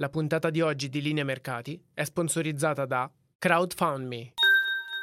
La puntata di oggi di Linea Mercati è sponsorizzata da CrowdFundMe.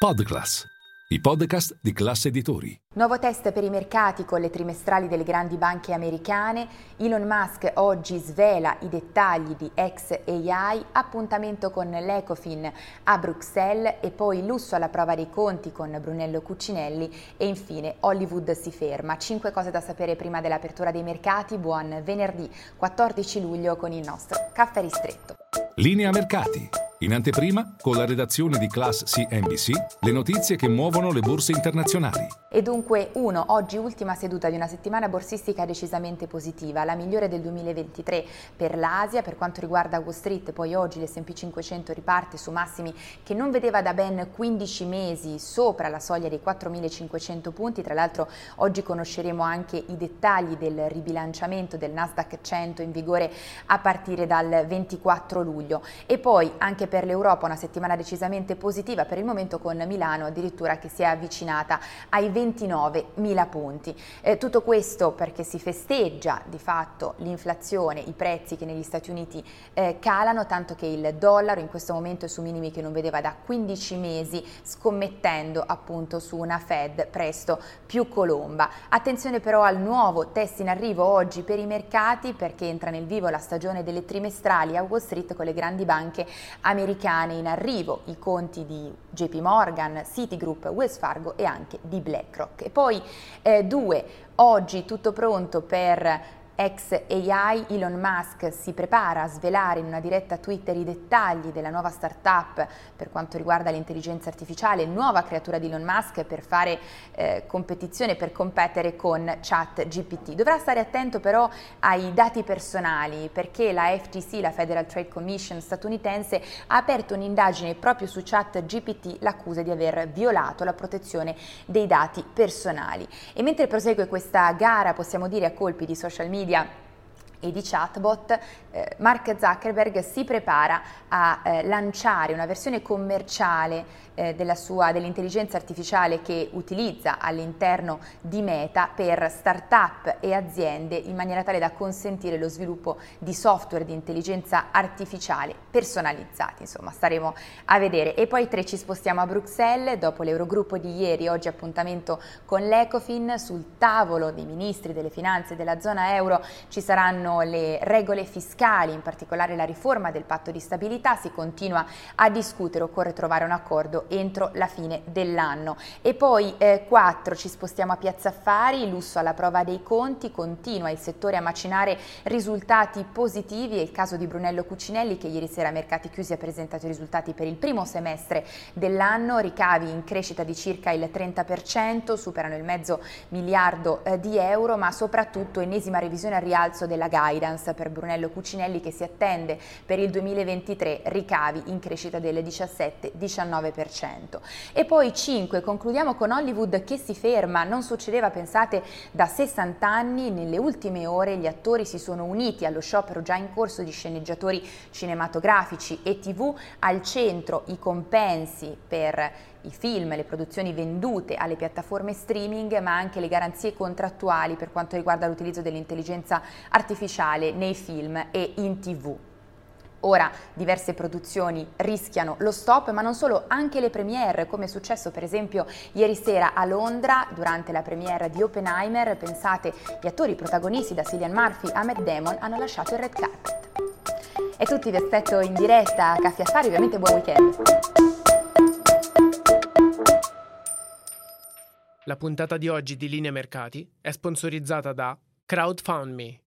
Podclass, i podcast di classe editori. Nuovo test per i mercati con le trimestrali delle grandi banche americane. Elon Musk oggi svela i dettagli di XAI, appuntamento con l'Ecofin a Bruxelles e poi lusso alla prova dei conti con Brunello Cuccinelli e infine Hollywood si ferma. Cinque cose da sapere prima dell'apertura dei mercati. Buon venerdì 14 luglio con il nostro caffè ristretto. Linea Mercati. In anteprima, con la redazione di Class CNBC, le notizie che muovono le borse internazionali. E dunque, uno, oggi ultima seduta di una settimana borsistica decisamente positiva, la migliore del 2023 per l'Asia, per quanto riguarda Wall Street, poi oggi l'S&P 500 riparte su massimi che non vedeva da ben 15 mesi sopra la soglia dei 4.500 punti, tra l'altro oggi conosceremo anche i dettagli del ribilanciamento del Nasdaq 100 in vigore a partire dal 24 luglio. E poi anche per l'Europa una settimana decisamente positiva per il momento con Milano addirittura che si è avvicinata ai 29.000 punti. Eh, tutto questo perché si festeggia di fatto l'inflazione, i prezzi che negli Stati Uniti eh, calano, tanto che il dollaro in questo momento è su minimi che non vedeva da 15 mesi, scommettendo appunto su una Fed presto più colomba. Attenzione però al nuovo test in arrivo oggi per i mercati perché entra nel vivo la stagione delle trimestrali a Wall Street con le grandi banche americane americane in arrivo, i conti di JP Morgan, Citigroup, Wells Fargo e anche di BlackRock. E poi eh, due, oggi tutto pronto per ex AI Elon Musk si prepara a svelare in una diretta Twitter i dettagli della nuova startup per quanto riguarda l'intelligenza artificiale, nuova creatura di Elon Musk per fare eh, competizione, per competere con ChatGPT. Dovrà stare attento però ai dati personali perché la FTC, la Federal Trade Commission statunitense, ha aperto un'indagine proprio su ChatGPT, l'accusa di aver violato la protezione dei dati personali. E mentre prosegue questa gara, possiamo dire a colpi di social media, e di chatbot, eh, Mark Zuckerberg si prepara a eh, lanciare una versione commerciale eh, sua, dell'intelligenza artificiale che utilizza all'interno di Meta per start-up e aziende in maniera tale da consentire lo sviluppo di software di intelligenza artificiale personalizzati. Insomma, staremo a vedere. E poi tre ci spostiamo a Bruxelles dopo l'Eurogruppo di ieri, oggi appuntamento con l'Ecofin sul tavolo dei ministri delle finanze della zona euro ci saranno le regole fiscali, in particolare la riforma del patto di stabilità, si continua a discutere, occorre trovare un accordo entro la fine dell'anno. E poi eh, 4 ci spostiamo a Piazza Affari, lusso alla prova dei conti, continua il settore a macinare risultati positivi, è il caso di Brunello Cucinelli che ieri sera a mercati chiusi ha presentato i risultati per il primo semestre dell'anno, ricavi in crescita di circa il 30%, superano il mezzo miliardo eh, di euro, ma soprattutto ennesima revisione al rialzo della guidance per Brunello Cucinelli che si attende per il 2023 ricavi in crescita del 17-19%. E poi 5, concludiamo con Hollywood che si ferma, non succedeva pensate da 60 anni, nelle ultime ore gli attori si sono uniti allo sciopero già in corso di sceneggiatori cinematografici e tv, al centro i compensi per i film, le produzioni vendute alle piattaforme streaming, ma anche le garanzie contrattuali per quanto riguarda l'utilizzo dell'intelligenza artificiale nei film e in tv. Ora diverse produzioni rischiano lo stop, ma non solo, anche le premiere, come è successo per esempio ieri sera a Londra durante la premiere di Oppenheimer. Pensate, gli attori protagonisti da Cillian Murphy a Matt Damon hanno lasciato il red carpet. E tutti vi aspetto in diretta a Caffè Affari, ovviamente buon weekend. La puntata di oggi di Linea Mercati è sponsorizzata da CrowdFundMe